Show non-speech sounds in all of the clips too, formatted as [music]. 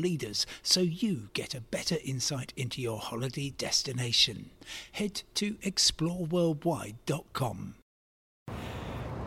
leaders so you get a better insight into your holiday destination. Head to exploreworldwide.com.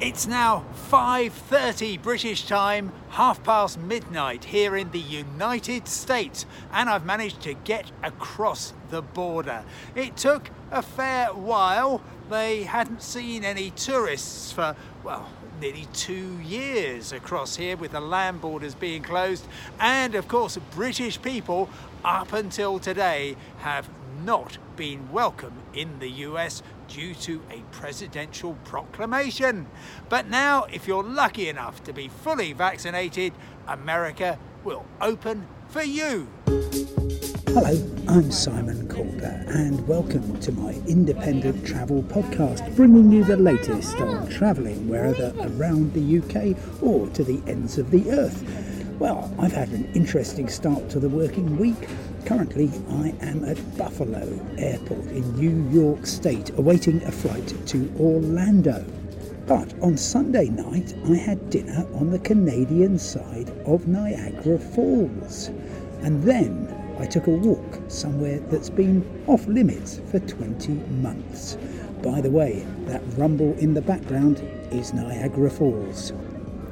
It's now 5:30 British time, half past midnight here in the United States, and I've managed to get across the border. It took a fair while. They hadn't seen any tourists for well, nearly two years across here with the land borders being closed. And of course, British people up until today have not been welcome in the US due to a presidential proclamation. But now, if you're lucky enough to be fully vaccinated, America will open for you. Hello, I'm Simon Calder, and welcome to my independent travel podcast, bringing you the latest on travelling wherever around the UK or to the ends of the earth. Well, I've had an interesting start to the working week. Currently, I am at Buffalo Airport in New York State, awaiting a flight to Orlando. But on Sunday night, I had dinner on the Canadian side of Niagara Falls. And then I took a walk somewhere that's been off limits for 20 months. By the way, that rumble in the background is Niagara Falls.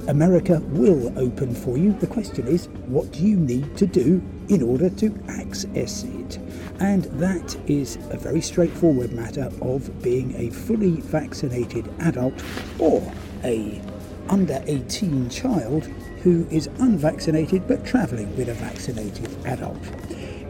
America will open for you. The question is, what do you need to do in order to access it? And that is a very straightforward matter of being a fully vaccinated adult or a under 18 child who is unvaccinated but travelling with a vaccinated adult.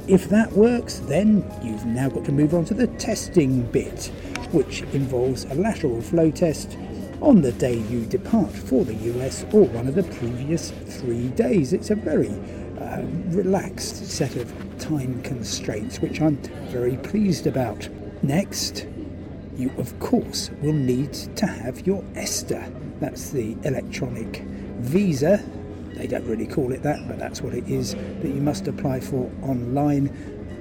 If that works, then you've now got to move on to the testing bit, which involves a lateral flow test on the day you depart for the US or one of the previous three days. It's a very uh, relaxed set of time constraints, which I'm very pleased about. Next, you of course will need to have your ESTA, that's the electronic visa they don't really call it that, but that's what it is that you must apply for online.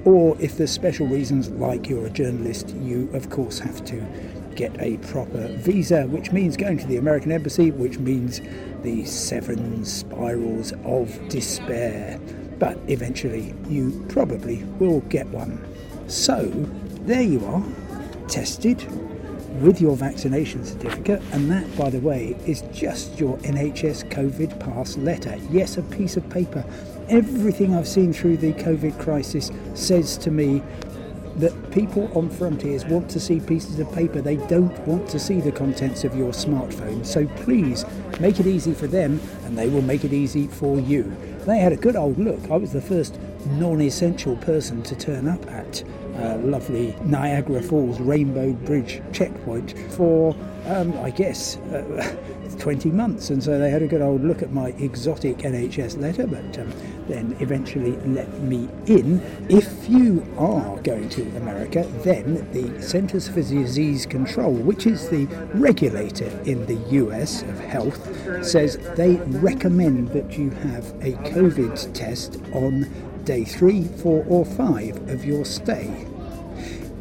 Or if there's special reasons, like you're a journalist, you of course have to get a proper visa, which means going to the American Embassy, which means the seven spirals of despair. But eventually, you probably will get one. So, there you are, tested, with your vaccination certificate, and that, by the way, is just your NHS COVID pass letter. Yes, a piece of paper. Everything I've seen through the COVID crisis says to me that people on frontiers want to see pieces of paper. They don't want to see the contents of your smartphone. So please make it easy for them, and they will make it easy for you. They had a good old look. I was the first non essential person to turn up at uh, lovely Niagara Falls Rainbow Bridge checkpoint for, um, I guess, uh, [laughs] 20 months. And so they had a good old look at my exotic NHS letter, but um, then eventually let me in. If you are going to America, then the Centers for Disease Control, which is the regulator in the US of health, says they recommend that you have a COVID test on day three, four, or five of your stay.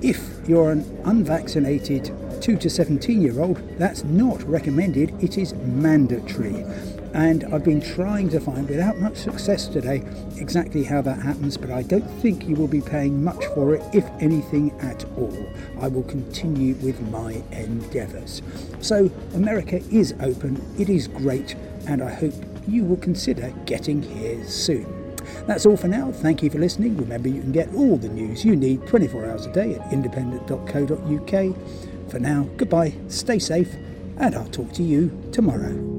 If you're an unvaccinated 2 to 17 year old, that's not recommended, it is mandatory. And I've been trying to find, without much success today, exactly how that happens, but I don't think you will be paying much for it, if anything at all. I will continue with my endeavours. So, America is open, it is great, and I hope you will consider getting here soon. That's all for now. Thank you for listening. Remember, you can get all the news you need 24 hours a day at independent.co.uk. For now, goodbye, stay safe, and I'll talk to you tomorrow.